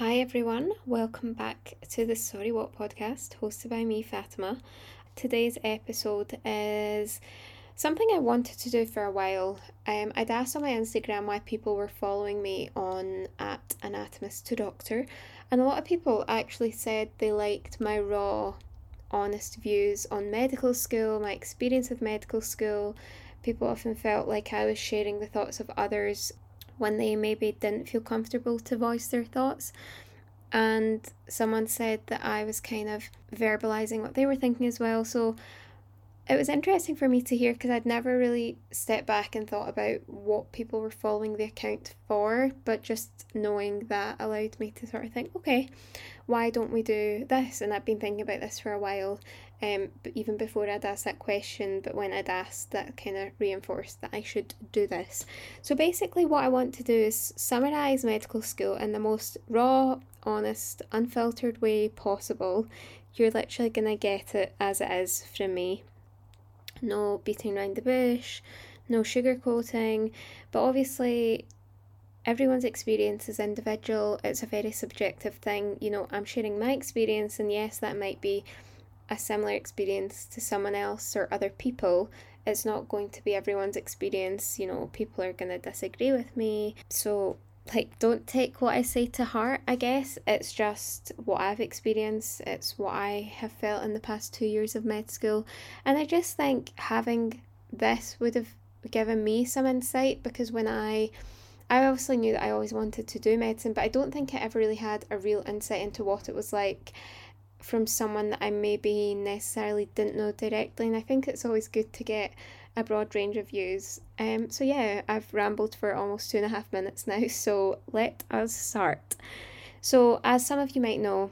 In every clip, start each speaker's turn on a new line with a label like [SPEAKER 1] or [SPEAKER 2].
[SPEAKER 1] Hi everyone, welcome back to the Sorry What podcast hosted by me, Fatima. Today's episode is something I wanted to do for a while. Um, I'd asked on my Instagram why people were following me on at Anatomist to Doctor, and a lot of people actually said they liked my raw, honest views on medical school, my experience with medical school. People often felt like I was sharing the thoughts of others when they maybe didn't feel comfortable to voice their thoughts. And someone said that I was kind of verbalizing what they were thinking as well. So it was interesting for me to hear because I'd never really stepped back and thought about what people were following the account for, but just knowing that allowed me to sort of think, okay, why don't we do this? And I've been thinking about this for a while, um, but even before I'd asked that question, but when I'd asked, that kind of reinforced that I should do this. So basically, what I want to do is summarize medical school in the most raw, honest, unfiltered way possible. You're literally going to get it as it is from me no beating around the bush, no sugarcoating. But obviously, everyone's experience is individual, it's a very subjective thing. You know, I'm sharing my experience, and yes, that might be a similar experience to someone else or other people. It's not going to be everyone's experience, you know, people are going to disagree with me. So, like don't take what I say to heart, I guess. It's just what I've experienced, it's what I have felt in the past two years of med school. And I just think having this would have given me some insight because when I I obviously knew that I always wanted to do medicine, but I don't think I ever really had a real insight into what it was like from someone that I maybe necessarily didn't know directly. And I think it's always good to get a broad range of views. Um, so yeah, I've rambled for almost two and a half minutes now, so let us start. So, as some of you might know,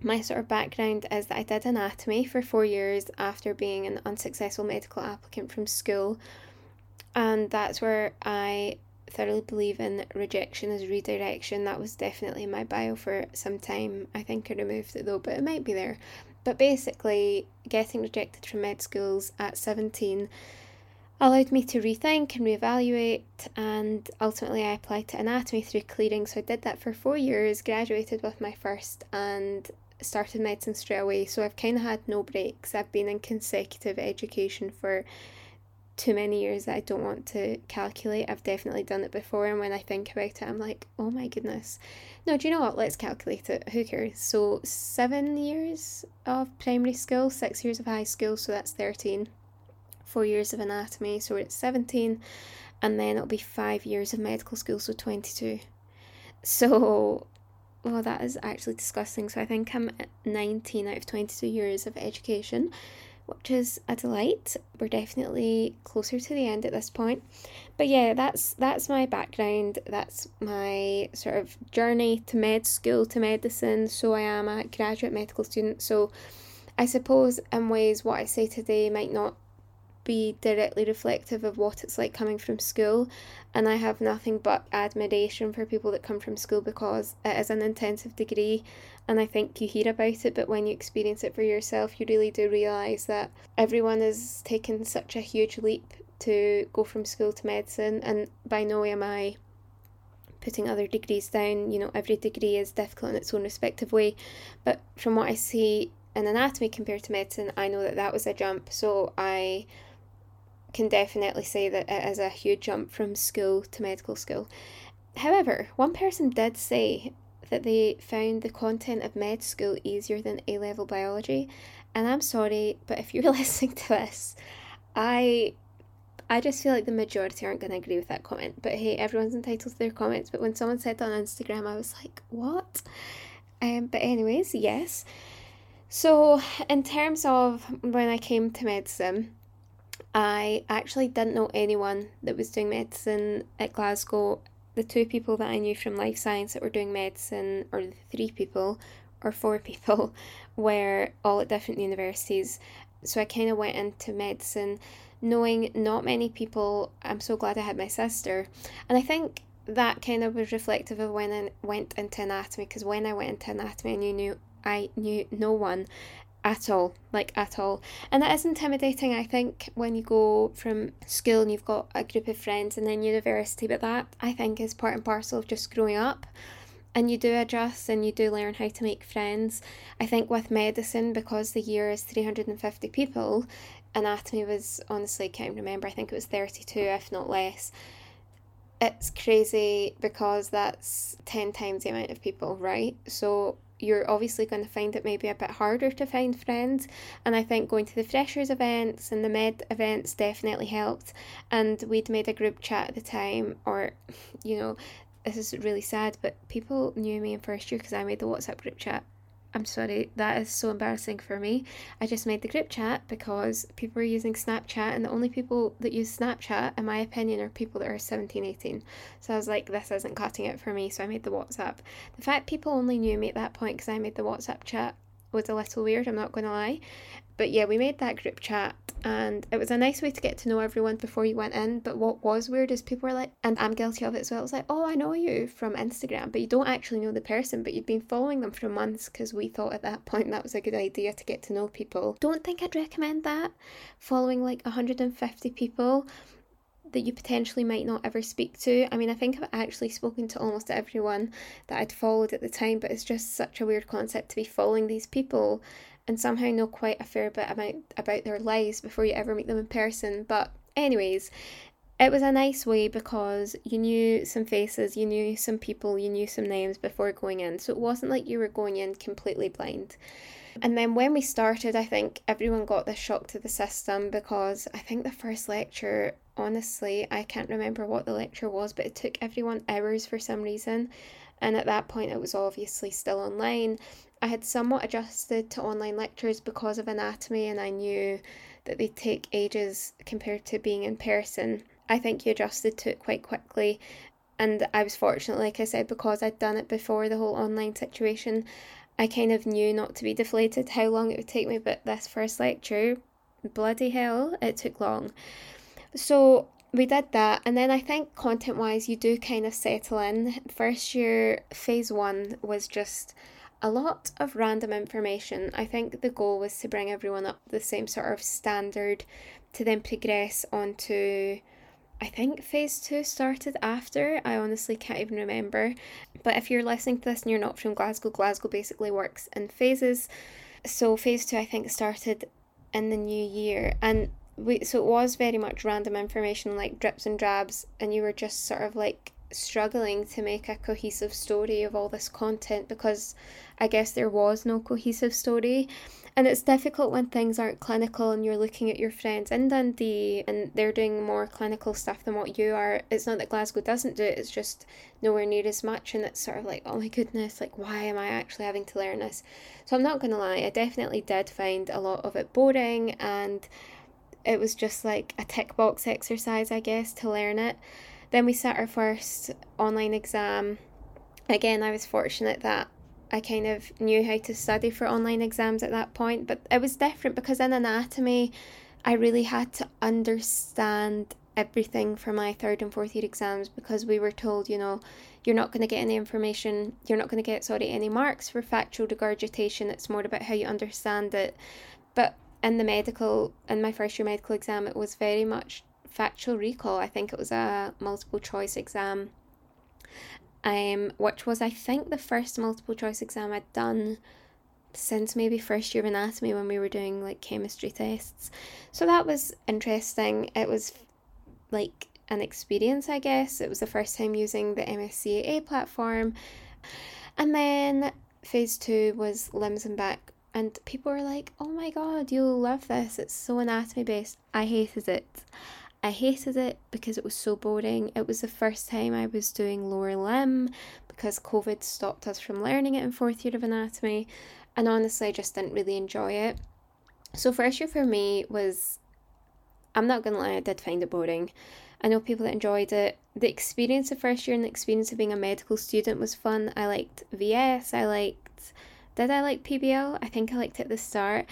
[SPEAKER 1] my sort of background is that I did anatomy for four years after being an unsuccessful medical applicant from school, and that's where I thoroughly believe in rejection as redirection. That was definitely in my bio for some time. I think I removed it though, but it might be there. But basically, getting rejected from med schools at 17 allowed me to rethink and reevaluate, and ultimately, I applied to anatomy through clearing. So I did that for four years, graduated with my first, and started medicine straight away. So I've kind of had no breaks. I've been in consecutive education for too many years that I don't want to calculate. I've definitely done it before, and when I think about it, I'm like, oh my goodness. No, do you know what? Let's calculate it. Who cares? So, seven years of primary school, six years of high school, so that's 13. Four years of anatomy, so it's 17. And then it'll be five years of medical school, so 22. So, well, that is actually disgusting. So, I think I'm 19 out of 22 years of education which is a delight. We're definitely closer to the end at this point. But yeah, that's that's my background. That's my sort of journey to med school to medicine. So I am a graduate medical student. So I suppose in ways what I say today might not be directly reflective of what it's like coming from school. And I have nothing but admiration for people that come from school because it is an intensive degree and I think you hear about it, but when you experience it for yourself, you really do realise that everyone is taking such a huge leap to go from school to medicine, and by no way am I putting other degrees down. You know, every degree is difficult in its own respective way, but from what I see in anatomy compared to medicine, I know that that was a jump, so I can definitely say that it is a huge jump from school to medical school. However, one person did say that they found the content of med school easier than A level biology. And I'm sorry, but if you're listening to this, I I just feel like the majority aren't going to agree with that comment. But hey, everyone's entitled to their comments. But when someone said that on Instagram, I was like, what? Um, but, anyways, yes. So, in terms of when I came to medicine, I actually didn't know anyone that was doing medicine at Glasgow. The two people that I knew from life science that were doing medicine, or the three people, or four people, were all at different universities. So I kind of went into medicine knowing not many people. I'm so glad I had my sister. And I think that kind of was reflective of when I went into anatomy because when I went into anatomy, I knew I knew no one at all, like at all. And that is intimidating, I think, when you go from school and you've got a group of friends and then university, but that I think is part and parcel of just growing up. and you do adjust and you do learn how to make friends. I think with medicine, because the year is 350 people, anatomy was honestly, can't remember, I think it was 32, if not less. It's crazy because that's 10 times the amount of people, right? So you're obviously going to find it maybe a bit harder to find friends. And I think going to the freshers events and the med events definitely helped. And we'd made a group chat at the time, or, you know, this is really sad, but people knew me in first year because I made the WhatsApp group chat. I'm sorry, that is so embarrassing for me. I just made the group chat because people are using Snapchat, and the only people that use Snapchat, in my opinion, are people that are 17, 18. So I was like, this isn't cutting it for me, so I made the WhatsApp. The fact people only knew me at that point because I made the WhatsApp chat was a little weird, I'm not going to lie. But yeah, we made that group chat and it was a nice way to get to know everyone before you went in. But what was weird is people were like, and I'm guilty of it as well. It was like, oh, I know you from Instagram, but you don't actually know the person, but you've been following them for months because we thought at that point that was a good idea to get to know people. Don't think I'd recommend that. Following like 150 people that you potentially might not ever speak to. I mean, I think I've actually spoken to almost everyone that I'd followed at the time, but it's just such a weird concept to be following these people and somehow know quite a fair bit about about their lives before you ever meet them in person. But anyways, it was a nice way because you knew some faces, you knew some people, you knew some names before going in. So it wasn't like you were going in completely blind. And then when we started, I think everyone got this shock to the system because I think the first lecture, honestly, I can't remember what the lecture was, but it took everyone hours for some reason. And at that point, it was obviously still online. I had somewhat adjusted to online lectures because of anatomy, and I knew that they take ages compared to being in person. I think you adjusted to it quite quickly, and I was fortunate, like I said, because I'd done it before the whole online situation. I kind of knew not to be deflated how long it would take me, but this first lecture, bloody hell, it took long. So we did that, and then I think content wise, you do kind of settle in. First year, phase one was just a lot of random information. I think the goal was to bring everyone up the same sort of standard to then progress onto. I think phase two started after. I honestly can't even remember. But if you're listening to this and you're not from Glasgow, Glasgow basically works in phases. So phase two, I think, started in the new year. And we so it was very much random information like drips and drabs and you were just sort of like struggling to make a cohesive story of all this content because I guess there was no cohesive story. And it's difficult when things aren't clinical and you're looking at your friends in Dundee and they're doing more clinical stuff than what you are. It's not that Glasgow doesn't do it, it's just nowhere near as much. And it's sort of like, oh my goodness, like, why am I actually having to learn this? So I'm not going to lie, I definitely did find a lot of it boring and it was just like a tick box exercise, I guess, to learn it. Then we sat our first online exam. Again, I was fortunate that I kind of knew how to study for online exams at that point, but it was different because in anatomy, I really had to understand everything for my third and fourth year exams because we were told, you know, you're not going to get any information, you're not going to get, sorry, any marks for factual regurgitation. It's more about how you understand it. But in the medical, in my first year medical exam, it was very much factual recall. I think it was a multiple choice exam, um, which was I think the first multiple choice exam I'd done since maybe first year of anatomy when we were doing like chemistry tests. So that was interesting. It was like an experience, I guess. It was the first time using the MSCAA platform. And then phase two was limbs and back. And people were like, oh my god, you'll love this. It's so anatomy based. I hated it. I hated it because it was so boring. It was the first time I was doing lower limb because COVID stopped us from learning it in fourth year of anatomy, and honestly, I just didn't really enjoy it. So, first year for me was, I'm not gonna lie, I did find it boring. I know people that enjoyed it. The experience of first year and the experience of being a medical student was fun. I liked VS, I liked, did I like PBL? I think I liked it at the start.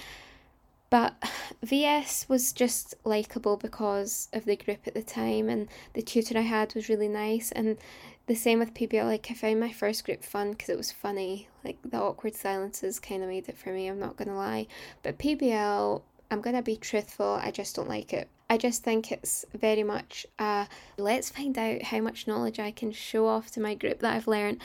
[SPEAKER 1] But VS was just likable because of the group at the time, and the tutor I had was really nice. And the same with PBL, like I found my first group fun because it was funny. Like the awkward silences kind of made it for me, I'm not gonna lie. But PBL, I'm gonna be truthful, I just don't like it. I just think it's very much uh, let's find out how much knowledge I can show off to my group that I've learned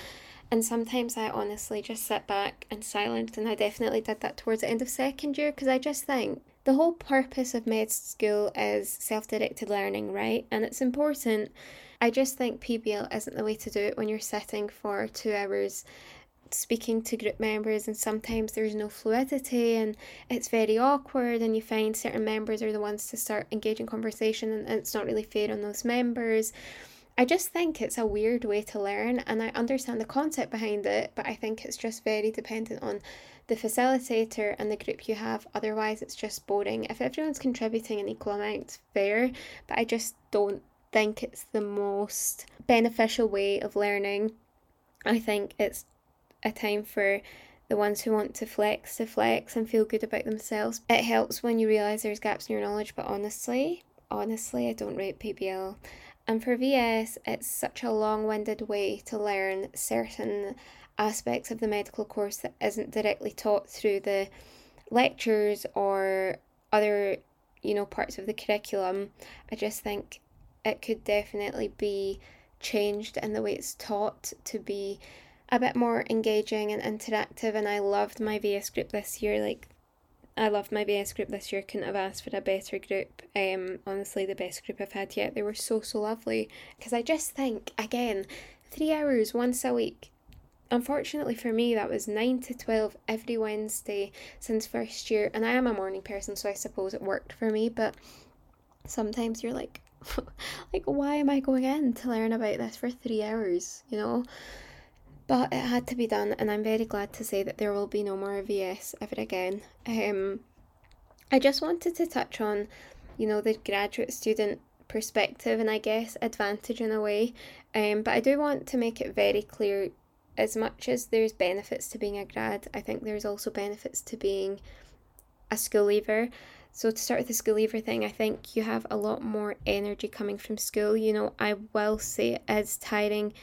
[SPEAKER 1] And sometimes I honestly just sit back and silent, and I definitely did that towards the end of second year because I just think the whole purpose of med school is self directed learning, right? And it's important. I just think PBL isn't the way to do it when you're sitting for two hours speaking to group members and sometimes there's no fluidity and it's very awkward and you find certain members are the ones to start engaging conversation and it's not really fair on those members i just think it's a weird way to learn and i understand the concept behind it but i think it's just very dependent on the facilitator and the group you have otherwise it's just boring if everyone's contributing an equal amount fair but i just don't think it's the most beneficial way of learning I think it's a time for the ones who want to flex to flex and feel good about themselves. It helps when you realise there's gaps in your knowledge, but honestly, honestly, I don't rate PBL. And for VS, it's such a long winded way to learn certain aspects of the medical course that isn't directly taught through the lectures or other, you know, parts of the curriculum. I just think it could definitely be changed in the way it's taught to be a bit more engaging and interactive and I loved my VS group this year like I loved my VS group this year. Couldn't have asked for a better group. Um honestly the best group I've had yet. They were so so lovely. Because I just think again 3 hours once a week. Unfortunately for me that was 9 to 12 every Wednesday since first year. And I am a morning person so I suppose it worked for me. But sometimes you're like like why am I going in to learn about this for 3 hours you know but it had to be done, and I'm very glad to say that there will be no more VS ever again. Um, I just wanted to touch on, you know, the graduate student perspective and I guess advantage in a way. Um, but I do want to make it very clear as much as there's benefits to being a grad, I think there's also benefits to being a school leaver. So to start with the school leaver thing, I think you have a lot more energy coming from school. You know, I will say it is tiring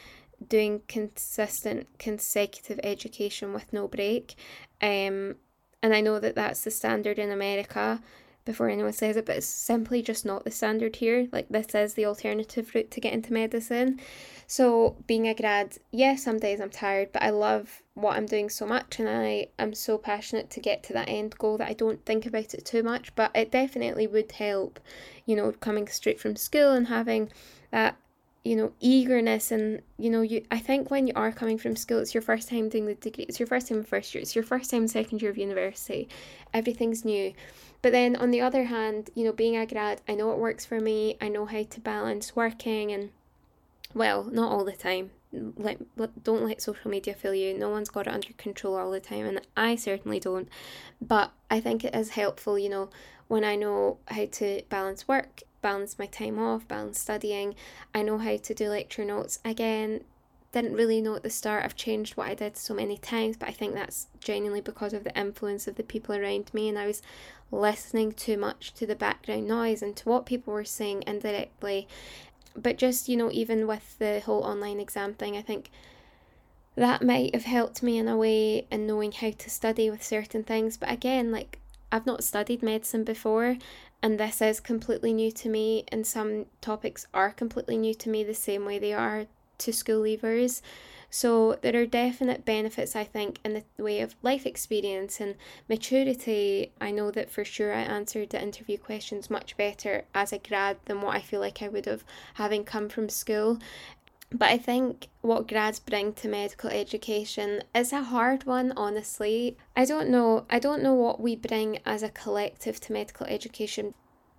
[SPEAKER 1] doing consistent consecutive education with no break. Um, and i know that that's the standard in america before anyone says it but it's simply just not the standard here. Like this is the alternative route to get into medicine. So being a grad yeah some days i'm tired but i love what i'm doing so much and i am so passionate to get to that end goal that i don't think about it too much but it definitely would help you know coming straight from school and having that you know eagerness and you know you i think when you are coming from school it's your first time doing the degree it's your first time first year it's your first time second year of university. Everything's new. But then on the other hand you know being a grad i know it works for me i know how to balance working and well not all the time. Let, don't let social media fool you. No one's got it under control all the time and i certainly don't. But i think it is helpful you know when i know how to balance work balance my time off, balance studying. I know how to do lecture notes. Again, didn't really know at the start. I've changed what I did so many times, but I think that's genuinely because of the influence of the people around me, and I was listening too much to the background noise and to what people were saying indirectly. But just, you know, even with the whole online exam thing, I think that might have helped me in a way in knowing how to study with certain things. But again, like I've not studied medicine before, and this is completely new to me, and some topics are completely new to me the same way they are to school leavers. So there are definite benefits, I think, in the way of life experience and maturity. I know that for sure I answered the interview questions much better as a grad than what I feel like I would have having come from school. But I think what grads bring to medical education is a hard one, honestly. I don't know. I don't know what we bring as a collective to medical education.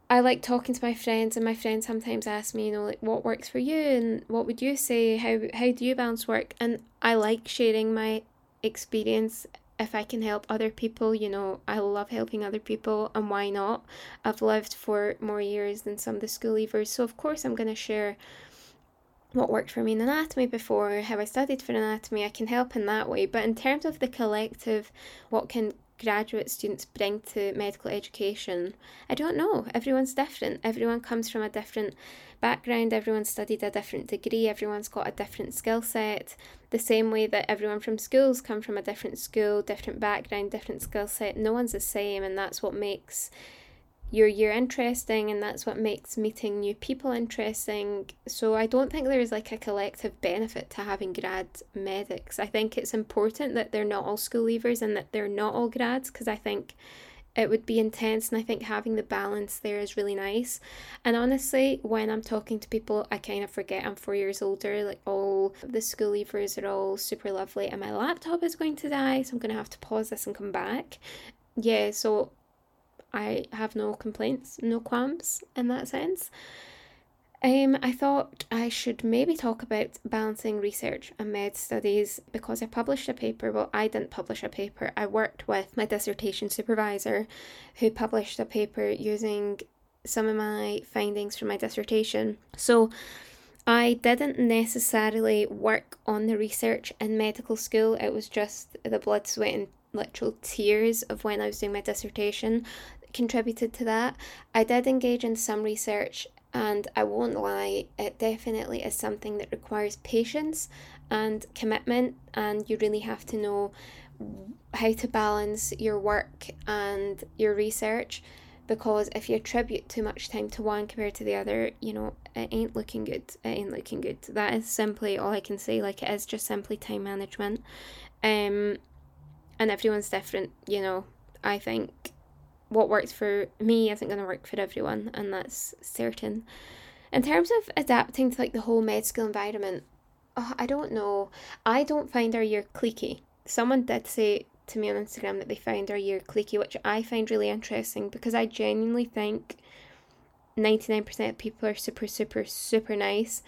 [SPEAKER 1] I like talking to my friends, and my friends sometimes ask me, you know, like what works for you, and what would you say? How how do you balance work? And I like sharing my experience if I can help other people, you know, I love helping other people, and why not? I've lived for more years than some of the school leavers, so of course I'm to share what worked for me in anatomy before, how I studied for anatomy, I can help in that way. But in terms of the collective, what can graduate students bring to medical education? I don't know. Everyone's different. Everyone comes from a different background, everyone studied a different degree, everyone's got a different skill set. The same way that everyone from schools come from a different school, different background, different skill set. No one's the same, and that's what makes your year interesting and that's what makes meeting new people interesting. So I don't think there's like a collective benefit to having grad medics. I think it's important that they're not all school leavers and that they're not all grads because I think it would be intense and I think having the balance there is really nice. And honestly, when I'm talking to people, I kind of forget I'm four years older. Like all the school leavers are all super lovely and my laptop is going to die, so I'm gonna have to pause this and come back. Yeah, so I have no complaints, no qualms in that sense. Um, I thought I should maybe talk about balancing research and med studies because I published a paper. Well, I didn't publish a paper, I worked with my dissertation supervisor who published a paper using some of my findings from my dissertation. So I didn't necessarily work on the research in medical school, it was just the blood, sweat, and literal tears of when I was doing my dissertation contributed to that. I did engage in some research, and I won't lie, it definitely is something that requires patience and commitment, and you really have to know how to balance your work and your research because if you attribute too much time to one compared to the other, you know, it ain't looking good. It ain't looking good. That is simply all I can say. Like it is just simply time management. Um and everyone's different, you know. I think what works for me isn't going to work for everyone, and that's certain. In terms of adapting to like the whole med school environment, oh, I don't know. I don't find our year cliquey. Someone did say to me on Instagram that they found our year cliquey, which I find really interesting because I genuinely think 99% of people are super, super, super nice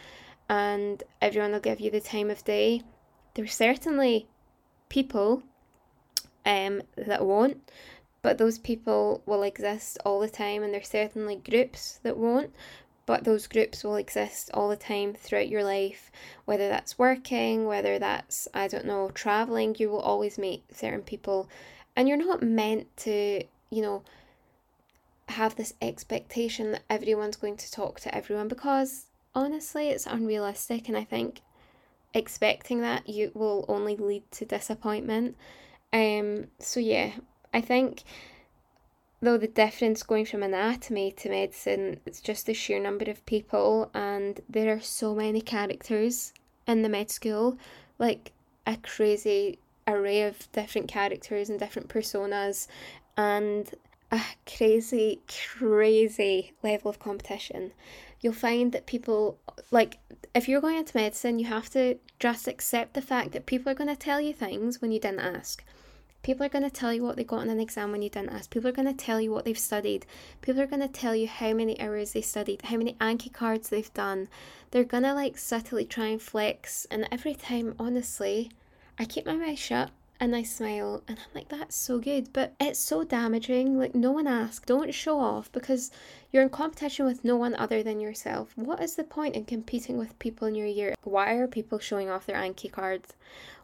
[SPEAKER 1] and everyone will give you the time of day. There's certainly people um, that won't but those people will exist all the time, and there's certainly groups that won't, but those groups will exist all the time throughout your life, whether that's working, whether that's, I don't know, traveling, you will always meet certain people, and you're not meant to, you know, have this expectation that everyone's going to talk to everyone because honestly it's unrealistic and I think expecting that you will only lead to disappointment. Um so yeah, I think though the difference going from anatomy to medicine it's just the sheer number of people and there are so many characters in the med school. Like a crazy array of different characters and different personas and a crazy crazy level of competition. You'll find that people like if you're going into medicine you have to just accept the fact that people are going to tell you things when you didn't ask People are going to tell you what they got in an exam when you didn't ask. People are going to tell you what they've studied. People are going to tell you how many hours they studied, how many Anki cards they've done. They're going to like subtly try and flex. And every time, honestly, I keep my mouth shut and I smile and I'm like, that's so good. But it's so damaging. Like, no one asked. Don't show off because you're in competition with no one other than yourself. What is the point in competing with people in your year? Why are people showing off their Anki cards?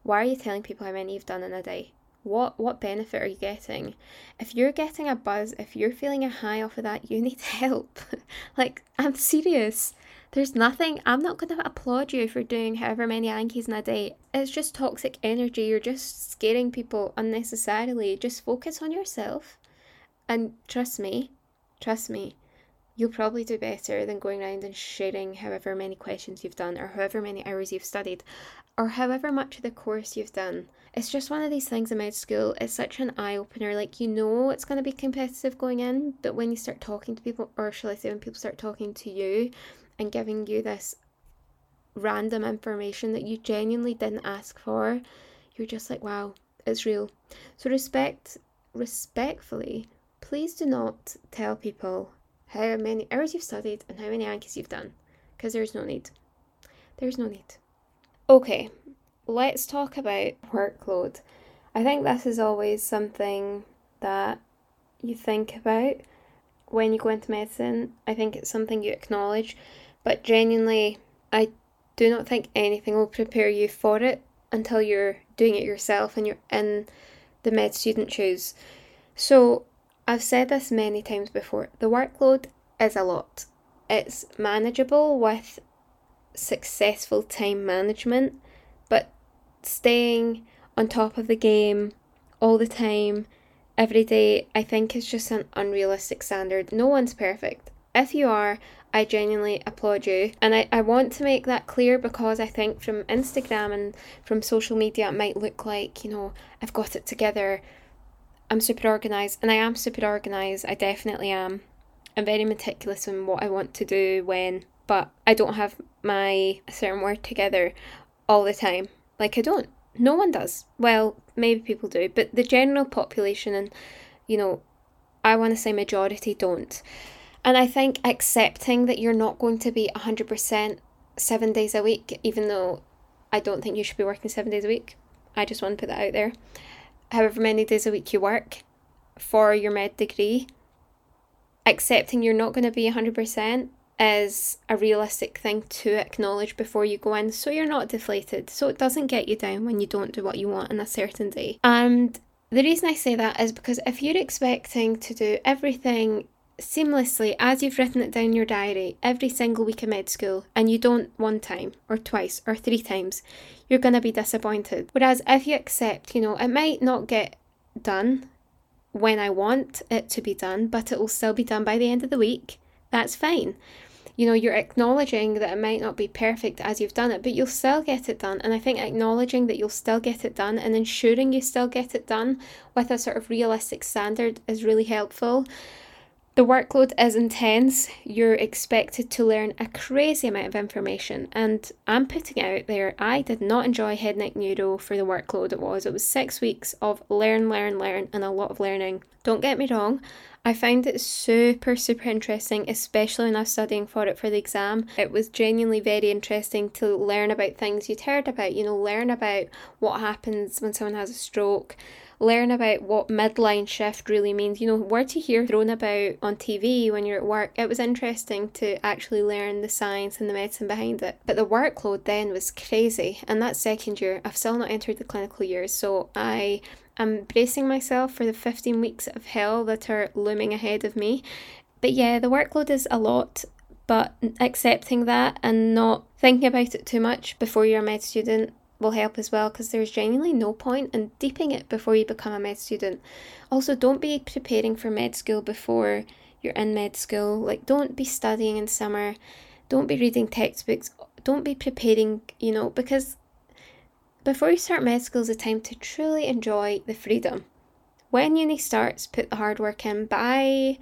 [SPEAKER 1] Why are you telling people how many you've done in a day? What what benefit are you getting? If you're getting a buzz if you're feeling a high off of that you need help. Like i'm serious. There's nothing i'm not going to applaud you for doing however many Ankis in a day. It's just toxic energy. You're just scaring people unnecessarily. Just focus on yourself. And trust me trust me you'll probably do better than going around and sharing however many questions you've done or however many hours you've studied or however much of the course you've done it's just one of these things in med school. It's such an eye opener. Like you know it's going to be competitive going in, but when you start talking to people, or shall I say, when people start talking to you and giving you this random information that you genuinely didn't ask for, you're just like, wow, it's real. So respect, respectfully, please do not tell people how many hours you've studied and how many Ankis you've done, because there's no need. There's no need. Okay, let's talk about workload. I think this is always something that you think about when you go into medicine. I think it's something you acknowledge, but genuinely, I do not think anything will prepare you for it until you're doing it yourself and you're in the med student shoes. So, I've said this many times before the workload is a lot. It's manageable with successful time management but staying on top of the game all the time every day, I think is just an unrealistic standard. No one's perfect. If you are, I genuinely applaud you. And I, I want to make that clear because I think from Instagram and from social media, it might look like, you know, I've got it together. I'm super organized. And I am super organized. I definitely am. I'm very meticulous in what I want to do when, but I don't have my certain word together all the time. Like, I don't. No one does. Well, maybe people do, but the general population and, you know, I want to say majority don't. And I think accepting that you're not going to be 100% seven days a week, even though I don't think you should be working seven days a week, I just want to put that out there. However many days a week you work for your med degree, accepting you're not going to be 100% is a realistic thing to acknowledge before you go in so you're not deflated so it doesn't get you down when you don't do what you want in a certain day and the reason I say that is because if you're expecting to do everything seamlessly as you've written it down in your diary every single week of med school and you don't one time or twice or three times, you're going to be disappointed. Whereas if you accept, you know, it might not get done when I want it to be done, but it will still be done by the end of the week, that's fine. You know, you're acknowledging that it might not be perfect as you've done it, but you'll still get it done. And I think acknowledging that you'll still get it done and ensuring you still get it done with a sort of realistic standard is really helpful. The workload is intense. You're expected to learn a crazy amount of information, and I'm putting it out there. I did not enjoy head neck neuro for the workload it was. It was six weeks of learn, learn, learn, and a lot of learning. Don't get me wrong, I found it super, super interesting, especially when I was studying for it for the exam. It was genuinely very interesting to learn about things you'd heard about, you know, learn about what happens when someone has a stroke learn about what midline shift really means. You know, words you hear thrown about on TV when you're at work. It was interesting to actually learn the science and the medicine behind it. But the workload then was crazy. And that second year, I've still not entered the clinical years. So I am bracing myself for the 15 weeks of hell that are looming ahead of me. But yeah, the workload is a lot but accepting that and not thinking about it too much before you're a med student will help as well because there's genuinely no point in deeping it before you become a med student. Also, don't be preparing for med school before you're in med school. Like, don't be studying in summer, don't be reading textbooks, don't be preparing, you know, because before you start med school is a time to truly enjoy the freedom. When uni starts, put the hard work in. Bye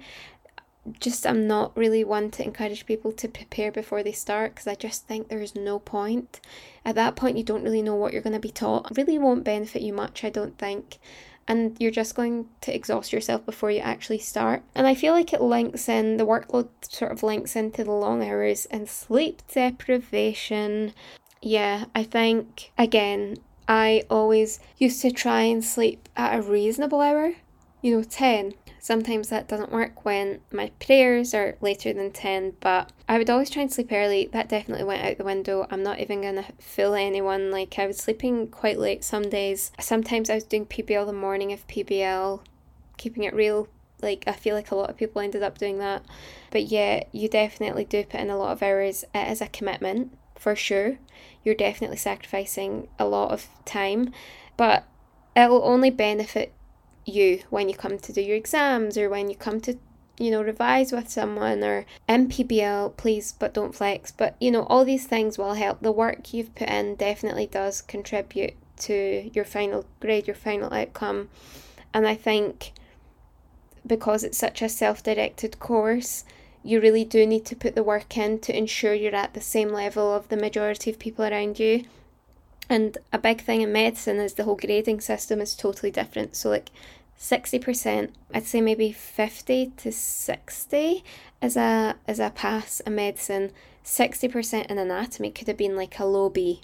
[SPEAKER 1] just I'm not really one to encourage people to prepare before they start because I just think there's no point. At that point, you don't really know what you're going to be taught. It really won't benefit you much, I don't think. And you're just going to exhaust yourself before you actually start. And I feel like it links in, the workload sort of links into the long hours and sleep deprivation. Yeah, I think, again, I always used to try and sleep at a reasonable hour, you know, 10 Sometimes that doesn't work when my prayers are later than 10, but I would always try and sleep early. That definitely went out the window. I'm not even going to fool anyone. Like, I was sleeping quite late some days. Sometimes I was doing PBL the morning of PBL, keeping it real. Like, I feel like a lot of people ended up doing that. But yeah, you definitely do put in a lot of hours. It is a commitment, for sure. You're definitely sacrificing a lot of time, but it'll only benefit you when you come to do your exams or when you come to you know revise with someone or MPBL please but don't flex. But you know all these things will help. The work you've put in definitely does contribute to your final grade your final outcome. And I think because it's such a self-directed course you really do need to put the work in to ensure you're at the same level of the majority of people around you and a big thing in medicine is the whole grading system is totally different. So, like 60%, I'd say maybe 50 to 60 is a, is a pass in medicine. 60% in anatomy could have been like a low B,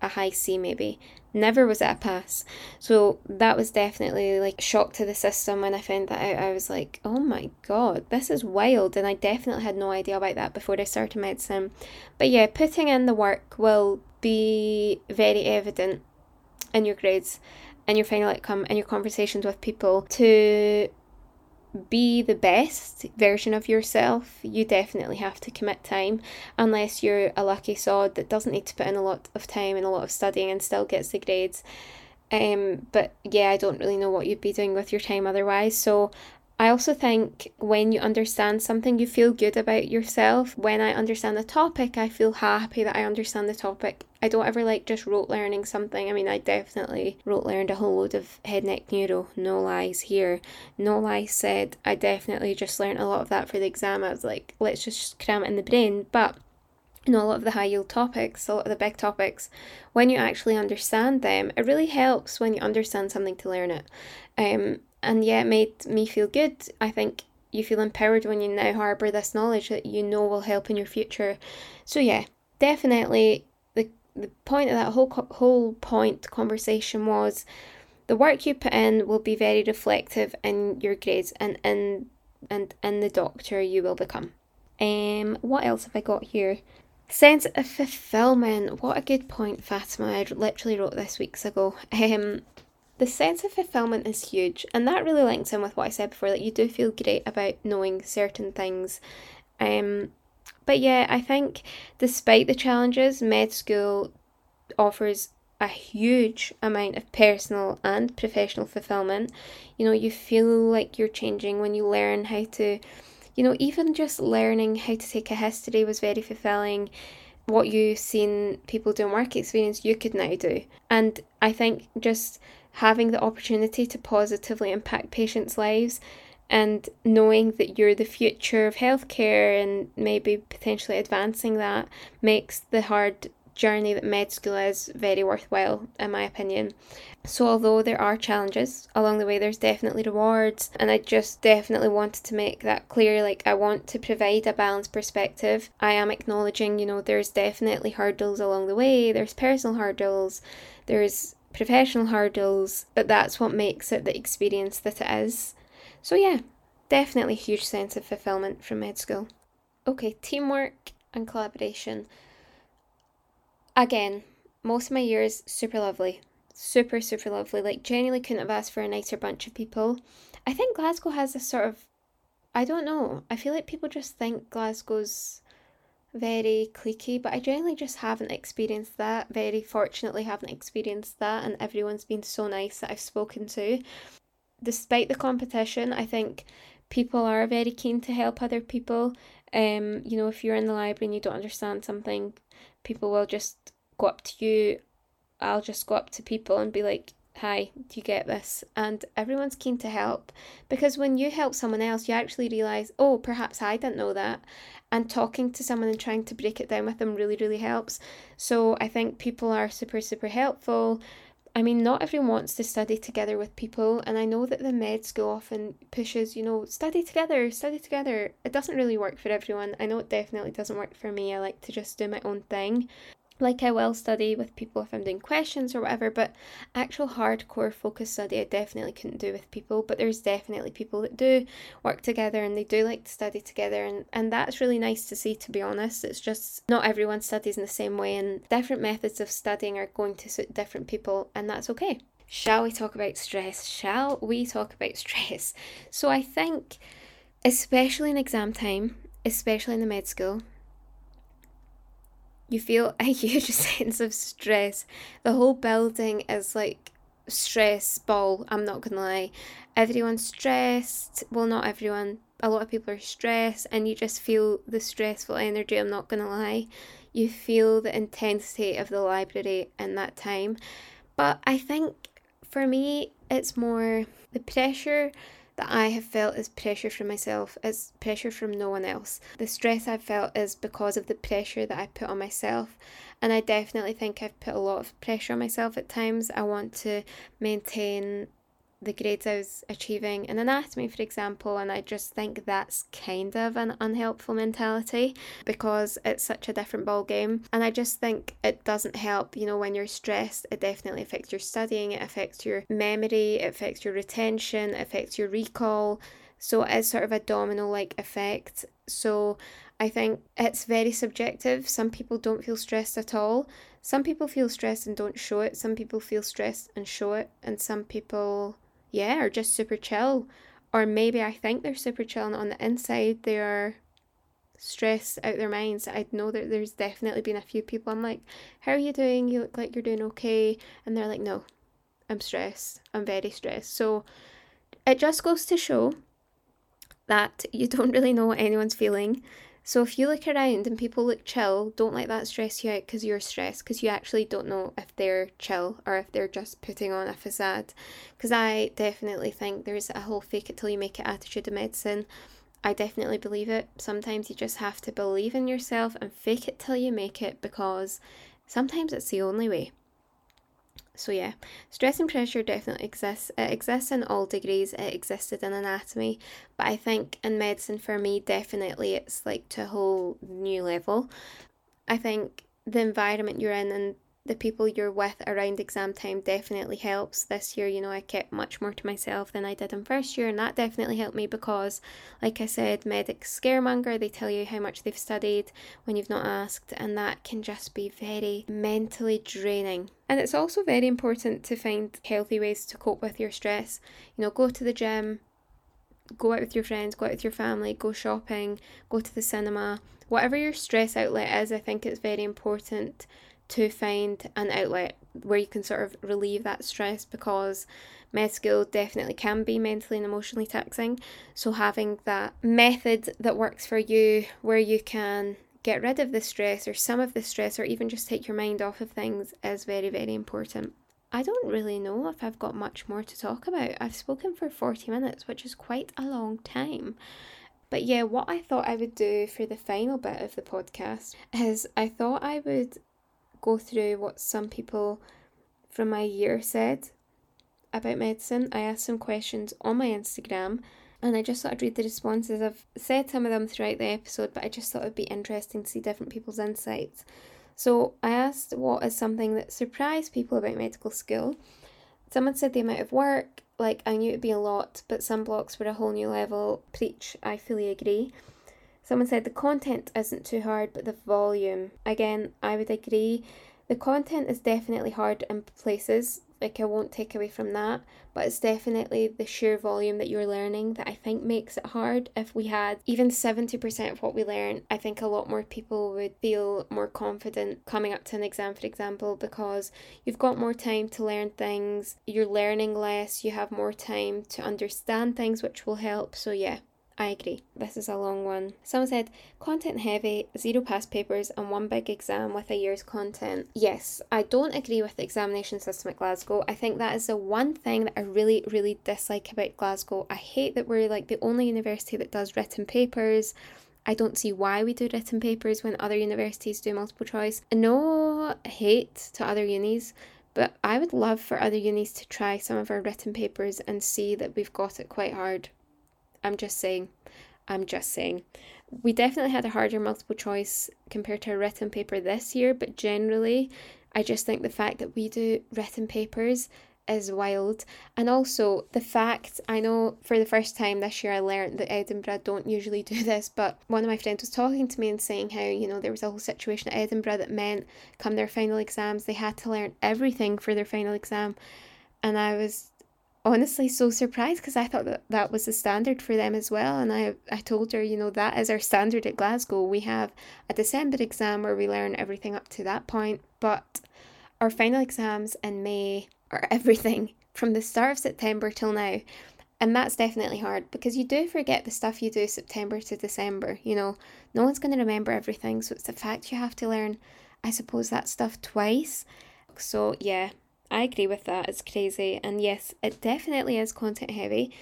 [SPEAKER 1] a high C maybe. Never was it a pass. So that was definitely like shock to the system when I found that out. I was like, oh my god, this is wild. And I definitely had no idea about that before I started medicine. But yeah, putting in the work will be very evident in your grades and your final outcome and your conversations with people to be the best version of yourself, you definitely have to commit time. Unless you're a lucky sod that doesn't need to put in a lot of time and a lot of studying and still gets the grades. Um, but yeah, I don't really know what you'd be doing with your time otherwise. So I also think when you understand something, you feel good about yourself. When I understand the topic, I feel happy that I understand the topic. I don't ever like just rote learning something. I mean, I definitely rote learned a whole load of head, neck, neuro, no lies here. No lies said. I definitely just learned a lot of that for the exam. I was like, let's just cram it in the brain. But you know, a lot of the high yield topics, a lot of the big topics, when you actually understand them, it really helps when you understand something to learn it. Um, and yeah, it made me feel good. I think you feel empowered when you now harbour this knowledge that you know will help in your future. So yeah, definitely the the point of that whole whole point conversation was the work you put in will be very reflective in your grades and in and in the doctor you will become. Um, what else have I got here? Sense of fulfillment. What a good point, Fatima. I literally wrote this weeks ago. Um, the sense of fulfillment is huge, and that really links in with what I said before that you do feel great about knowing certain things. Um, but yeah, I think despite the challenges, med school offers a huge amount of personal and professional fulfillment. You know, you feel like you're changing when you learn how to, you know, even just learning how to take a history was very fulfilling. What you've seen people do in work experience, you could now do. And I think just having the opportunity to positively impact patients' lives and knowing that you're the future of healthcare and maybe potentially advancing that makes the hard journey that med school is very worthwhile, in my opinion. So, although there are challenges along the way, there's definitely rewards, and I just definitely wanted to make that clear. Like, I want to provide a balanced perspective. I am acknowledging, you know, there's definitely hurdles along the way, there's personal hurdles, there's professional hurdles, but that's what makes it the experience that it is. So, yeah, definitely huge sense of fulfillment from med school. Okay, teamwork and collaboration. Again, most of my years, super lovely. Super, super lovely. Like, genuinely couldn't have asked for a nicer bunch of people. I think Glasgow has this sort of, I don't know, I feel like people just think Glasgow's very cliquey, but I generally just haven't experienced that. Very fortunately, haven't experienced that, and everyone's been so nice that I've spoken to. Despite the competition, I think people are very keen to help other people. Um, you know, if you're in the library and you don't understand something, people will just go up to you. I'll just go up to people and be like, hi, do you get this? And everyone's keen to help because when you help someone else, you actually realize, oh, perhaps I didn't know that and talking to someone and trying to break it down with them really, really helps. So I think people are super, super helpful. I mean, not everyone wants to study together with people, and I know that the med school often pushes, you know, study together, study together. It doesn't really work for everyone. I know it definitely doesn't work for me. I like to just do my own thing like I will study with people if I'm doing questions or whatever, but actual hardcore focus study I definitely couldn't do with people. But there's definitely people that do work together and they do like to study together and, and that's really nice to see to be honest. It's just not everyone studies in the same way and different methods of studying are going to suit different people and that's okay. Shall we talk about stress? Shall we talk about stress? So I think especially in exam time, especially in the med school, you feel a huge sense of stress. The whole building is like stress ball, I'm not gonna lie. Everyone's stressed. Well, not everyone. A lot of people are stressed, and you just feel the stressful energy, I'm not gonna lie. You feel the intensity of the library in that time. But I think for me, it's more the pressure that I have felt is pressure from myself, is pressure from no one else. The stress I've felt is because of the pressure that I put on myself. And I definitely think I've put a lot of pressure on myself at times. I want to maintain the grades I was achieving in anatomy, for example, and I just think that's kind of an unhelpful mentality because it's such a different ball game. And I just think it doesn't help, you know, when you're stressed, it definitely affects your studying, it affects your memory, it affects your retention, it affects your recall. So it's sort of a domino like effect. So I think it's very subjective. Some people don't feel stressed at all. Some people feel stressed and don't show it. Some people feel stressed and show it. And some people yeah, are just super chill. Or maybe I think they're super chill and on the inside they are stressed out their minds. I know that there's definitely been a few people I'm like, How are you doing? You look like you're doing okay and they're like, No, I'm stressed. I'm very stressed. So it just goes to show that you don't really know what anyone's feeling. So if you look around and people look chill, don't let that stress you out because you're stressed because you actually don't know if they're chill or if they're just putting on a facade. Because I definitely think there's a whole fake it till you make it attitude of medicine. I definitely believe it. Sometimes you just have to believe in yourself and fake it till you make it because sometimes it's the only way. So yeah, stress and pressure definitely exists. It exists in all degrees. It existed in anatomy, but I think in medicine for me definitely it's like to a whole new level. I think the environment you're in and the people you're with around exam time definitely helps. This year, you know, I kept much more to myself than I did in first year, and that definitely helped me because, like I said, medics scaremonger, they tell you how much they've studied when you've not asked, and that can just be very mentally draining. And it's also very important to find healthy ways to cope with your stress. You know, go to the gym, go out with your friends, go out with your family, go shopping, go to the cinema. Whatever your stress outlet is, I think it's very important to find an outlet where you can sort of relieve that stress because med school definitely can be mentally and emotionally taxing. So having that method that works for you where you can get rid of the stress or some of the stress or even just take your mind off of things is very, very important. I don't really know if I've got much more to talk about. I've spoken for 40 minutes, which is quite a long time. But yeah, what I thought I would do for the final bit of the podcast is I thought I would go through what some people from my year said about medicine. I asked some questions on my Instagram and I just thought I'd read the responses. I've said some of them throughout the episode, but I just thought it'd be interesting to see different people's insights. So I asked what is something that surprised people about medical school. Someone said the amount of work, like I knew it'd be a lot, but some blocks were a whole new level. Preach, I fully agree. Someone said the content isn't too hard, but the volume. Again, I would agree. The content is definitely hard in places, like I won't take away from that, but it's definitely the sheer volume that you're learning that I think makes it hard. If we had even 70% of what we learn, I think a lot more people would feel more confident coming up to an exam, for example, because you've got more time to learn things, you're learning less, you have more time to understand things, which will help. So, yeah, I agree. This is a long one. Someone said, content heavy, zero past papers, and one big exam with a year's content. Yes, I don't agree with the examination system at Glasgow. I think that is the one thing that I really, really dislike about Glasgow. I hate that we're like the only university that does written papers. I don't see why we do written papers when other universities do multiple choice. No hate to other unis, but I would love for other unis to try some of our written papers and see that we've got it quite hard. I'm just saying. I'm just saying. We definitely had a harder multiple choice compared to a written paper this year, but generally, I just think the fact that we do written papers is wild. And also the fact I know for the first time this year I learned that Edinburgh don't usually do this, but one of my friends was talking to me and saying how, you know, there was a whole situation at Edinburgh that meant come their final exams they had to learn everything for their final exam. And I was honestly so surprised because I thought that that was the standard for them as well. And I, I told her, you know, that is our standard at Glasgow. We have a December exam where we learn everything up to that point, but our final exams in May are everything from the start of September till now. And that's definitely hard because you do forget the stuff you do September to December. You know, no one's going to remember everything. So it's the fact you have to learn, I suppose, that stuff twice. So, yeah, I agree with that. It's crazy. And yes, it definitely is content heavy.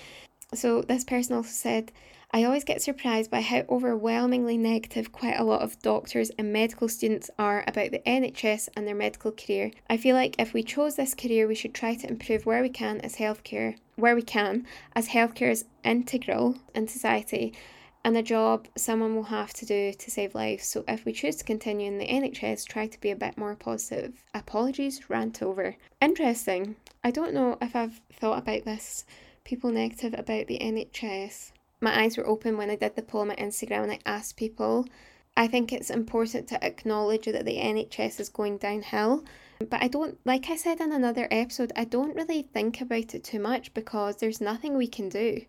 [SPEAKER 1] So this person also said, I always get surprised by how overwhelmingly negative quite a lot of doctors and medical students are about the NHS and their medical career. I feel like if we chose this career, we should try to improve where we can as healthcare, where we can, as healthcare is integral in society and a job someone will have to do to save lives. So if we choose to continue in the NHS, try to be a bit more positive. Apologies, rant over. Interesting. I don't know if I've thought about this. People negative about the NHS. My eyes were open when I did the poll on my Instagram and I asked people. I think it's important to acknowledge that the NHS is going downhill. But I don't, like I said in another episode, I don't really think about it too much because there's nothing we can do.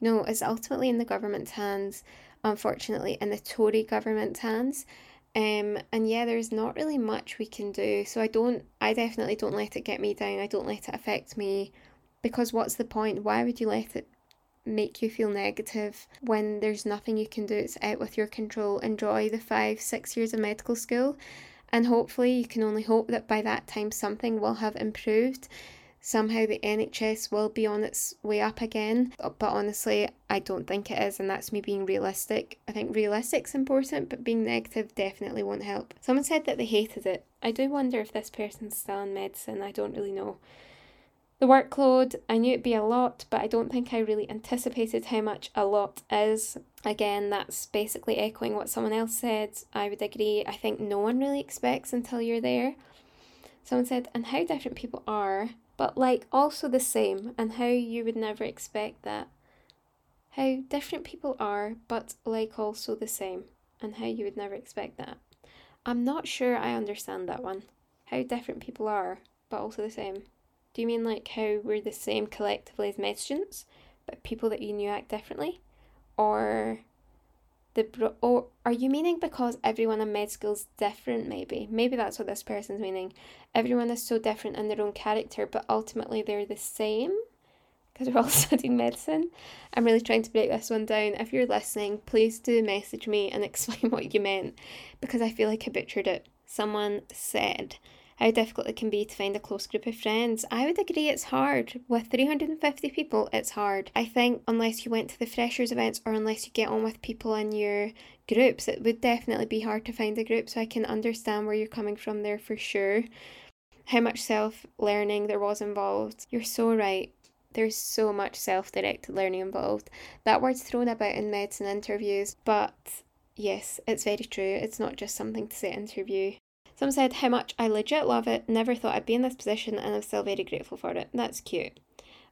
[SPEAKER 1] No, it's ultimately in the government's hands, unfortunately, in the Tory government's hands. Um, and yeah, there's not really much we can do. So I don't, I definitely don't let it get me down. I don't let it affect me because what's the point? Why would you let it make you feel negative when there's nothing you can do? It's out with your control. Enjoy the five, six years of medical school, and hopefully, you can only hope that by that time something will have improved somehow the NHS will be on its way up again. Uh, but honestly, I don't think it is, and that's me being realistic. I think realistic's important, but being negative definitely won't help. Someone said that they hated it. I do wonder if this person's still in medicine. I don't really know. The workload, I knew it'd be a lot, but I don't think I really anticipated how much a lot is. Again, that's basically echoing what someone else said. I would agree. I think no one really expects until you're there. Someone said, and how different people are but like also the same, and how you would never expect that. How different people are, but like also the same, and how you would never expect that. I'm not sure I understand that one. How different people are, but also the same. Do you mean like how we're the same collectively as med students, but people that you knew act differently? Or the bro- or are you meaning because everyone in med school is different maybe? Maybe that's what this person's meaning. Everyone is so different in their own character but ultimately they're the same? Because we're all studying medicine. I'm really trying to break this one down. If you're listening please do message me and explain what you meant because i feel like i butchered it. Someone said how difficult it can be to find a close group of friends. I would agree it's hard. With 350 people, it's hard. I think unless you went to the freshers events or unless you get on with people in your groups, it would definitely be hard to find a group. So I can understand where you're coming from there for sure. How much self learning there was involved. You're so right. There's so much self directed learning involved. That word's thrown about in medicine interviews, but yes, it's very true. It's not just something to say interview. Some said how much I legit love it, never thought I'd be in this position, and I'm still very grateful for it. That's cute.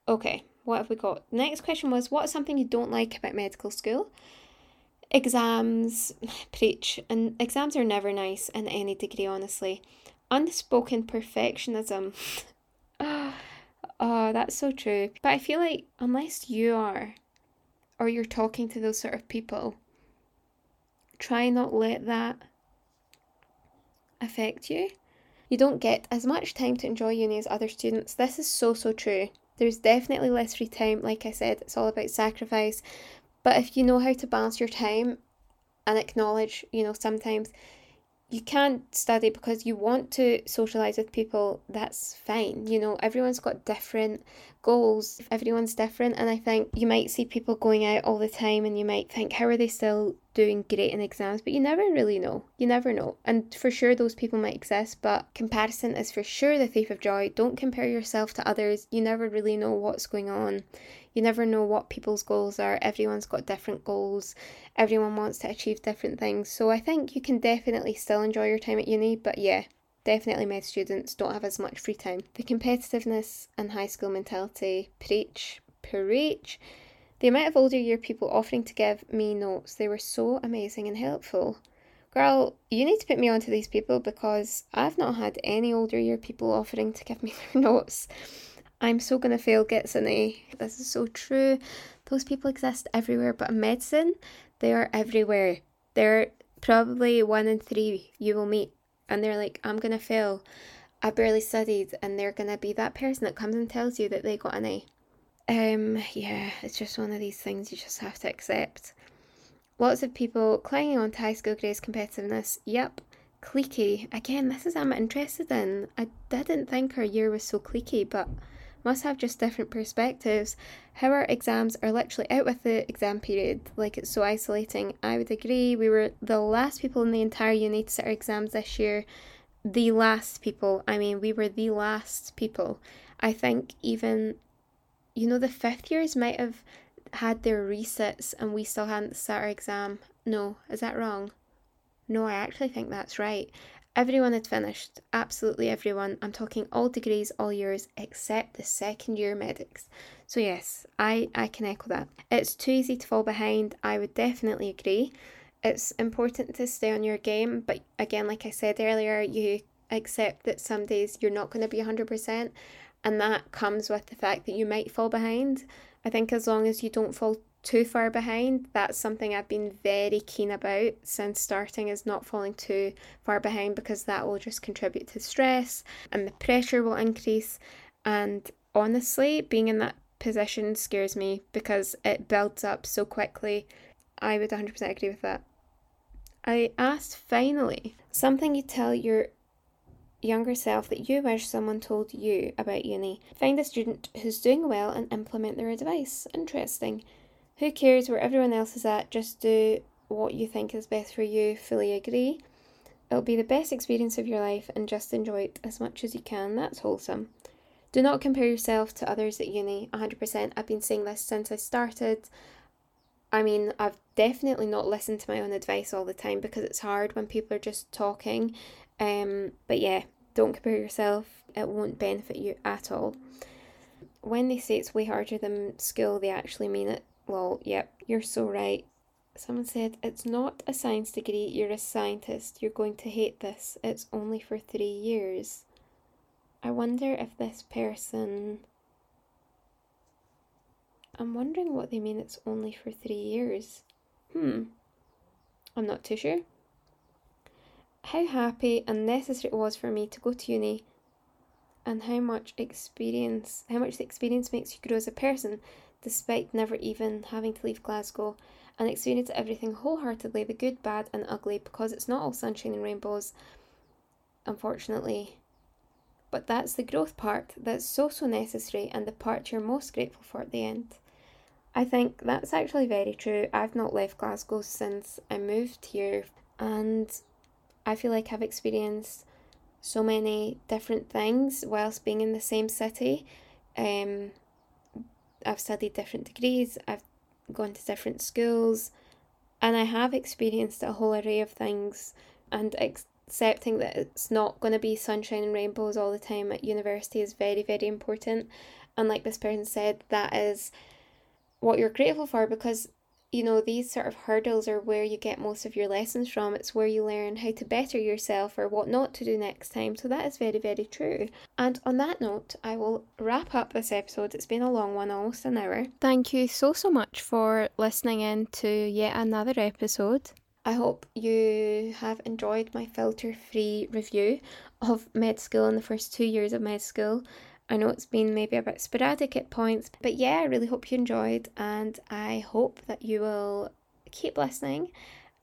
[SPEAKER 1] Okay, what have we got? Next question was What's something you don't like about medical school? Exams, preach, and exams are never nice in any degree, honestly. Unspoken perfectionism. oh, that's so true. But I feel like unless you are, or you're talking to those sort of people, try not let that affect you. You don't get as much time to enjoy uni as other students. This is so, so true. There's definitely less free time. Like I said, it's all about sacrifice. But if you know how to balance your time and acknowledge, you know, sometimes you can't study because you want to socialize with people, that's fine. You know, everyone's got different goals, everyone's different. And I think you might see people going out all the time and you might think, how are they still doing great in exams? But you never really know. You never know. And for sure, those people might exist, but comparison is for sure the thief of joy. Don't compare yourself to others. You never really know what's going on. You never know what people's goals are. Everyone's got different goals. Everyone wants to achieve different things. So I think you can definitely still enjoy your time at uni, but yeah, definitely med students don't have as much free time. The competitiveness and high school mentality, preach, preach. The amount of older year people offering to give me notes, they were so amazing and helpful. Girl, you need to put me onto these people because I've not had any older year people offering to give me their notes. I'm so gonna fail gets an A. This is so true. Those people exist everywhere, but in medicine, they are everywhere. They're probably one in three you will meet, and they're like, I'm gonna fail. I barely studied, and they're gonna be that person that comes and tells you that they got an A. Um, yeah, it's just one of these things you just have to accept. Lots of people clinging on to high school grades competitiveness. Yep, cliquey. Again, this is I'm interested in. I didn't think our year was so cliquey, but must have just different perspectives. How our exams are literally out with the exam period, like it's so isolating. I would agree. We were the last people in the entire uni to sit our exams this year. The last people. I mean, we were the last people. I think even, you know, the fifth years might have had their resits and we still hadn't sat our exam. No, is that wrong? No, I actually think that's right. Everyone had finished, absolutely everyone. I'm talking all degrees, all years, except the second year medics. So, yes, I, I can echo that. It's too easy to fall behind. I would definitely agree. It's important to stay on your game, but again, like I said earlier, you accept that some days you're not going to be 100%, and that comes with the fact that you might fall behind. I think as long as you don't fall too far behind. That's something I've been very keen about since starting is not falling too far behind because that will just contribute to stress and the pressure will increase. And honestly, being in that position scares me because it builds up so quickly. I would 100% agree with that. I asked finally something you tell your younger self that you wish someone told you about uni. Find a student who's doing well and implement their advice. Interesting. Who cares where everyone else is at? Just do what you think is best for you. Fully agree. It'll be the best experience of your life and just enjoy it as much as you can. That's wholesome. Do not compare yourself to others at uni. 100%. I've been saying this since I started. I mean, I've definitely not listened to my own advice all the time because it's hard when people are just talking. Um, but yeah, don't compare yourself. It won't benefit you at all. When they say it's way harder than school, they actually mean it. Well, yep, you're so right. Someone said, It's not a science degree, you're a scientist. You're going to hate this. It's only for three years. I wonder if this person. I'm wondering what they mean it's only for three years. Hmm. I'm not too sure. How happy and necessary it was for me to go to uni and how much experience how much the experience makes you grow as a person despite never even having to leave Glasgow, and experience everything wholeheartedly the good, bad, and ugly because it's not all sunshine and rainbows, unfortunately. But that's the growth part that's so, so necessary and the part you're most grateful for at the end. I think that's actually very true. I've not left Glasgow since I moved here, and I feel like I've experienced so many different things whilst being in the same city. Um, I've studied different degrees, I've gone to different schools, and I have experienced a whole array of things and accepting that it's not going to be sunshine and rainbows all the time at university is very, very important. And like this person said, that is what you're grateful for because you know, these sort of hurdles are where you get most of your lessons from. It's where you learn how to better yourself or what not to do next time. So that is very, very true. And on that note, I will wrap up this episode. It's been a long one, almost an hour. Thank you so, so much for listening in to yet another episode. I hope you have enjoyed my filter free review of med school in the first two years of med school. I know it's been maybe a bit sporadic at points, but yeah, I really hope you enjoyed, and I hope that you will keep listening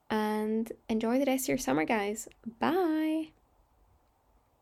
[SPEAKER 1] and enjoy the rest of your summer, guys. Bye.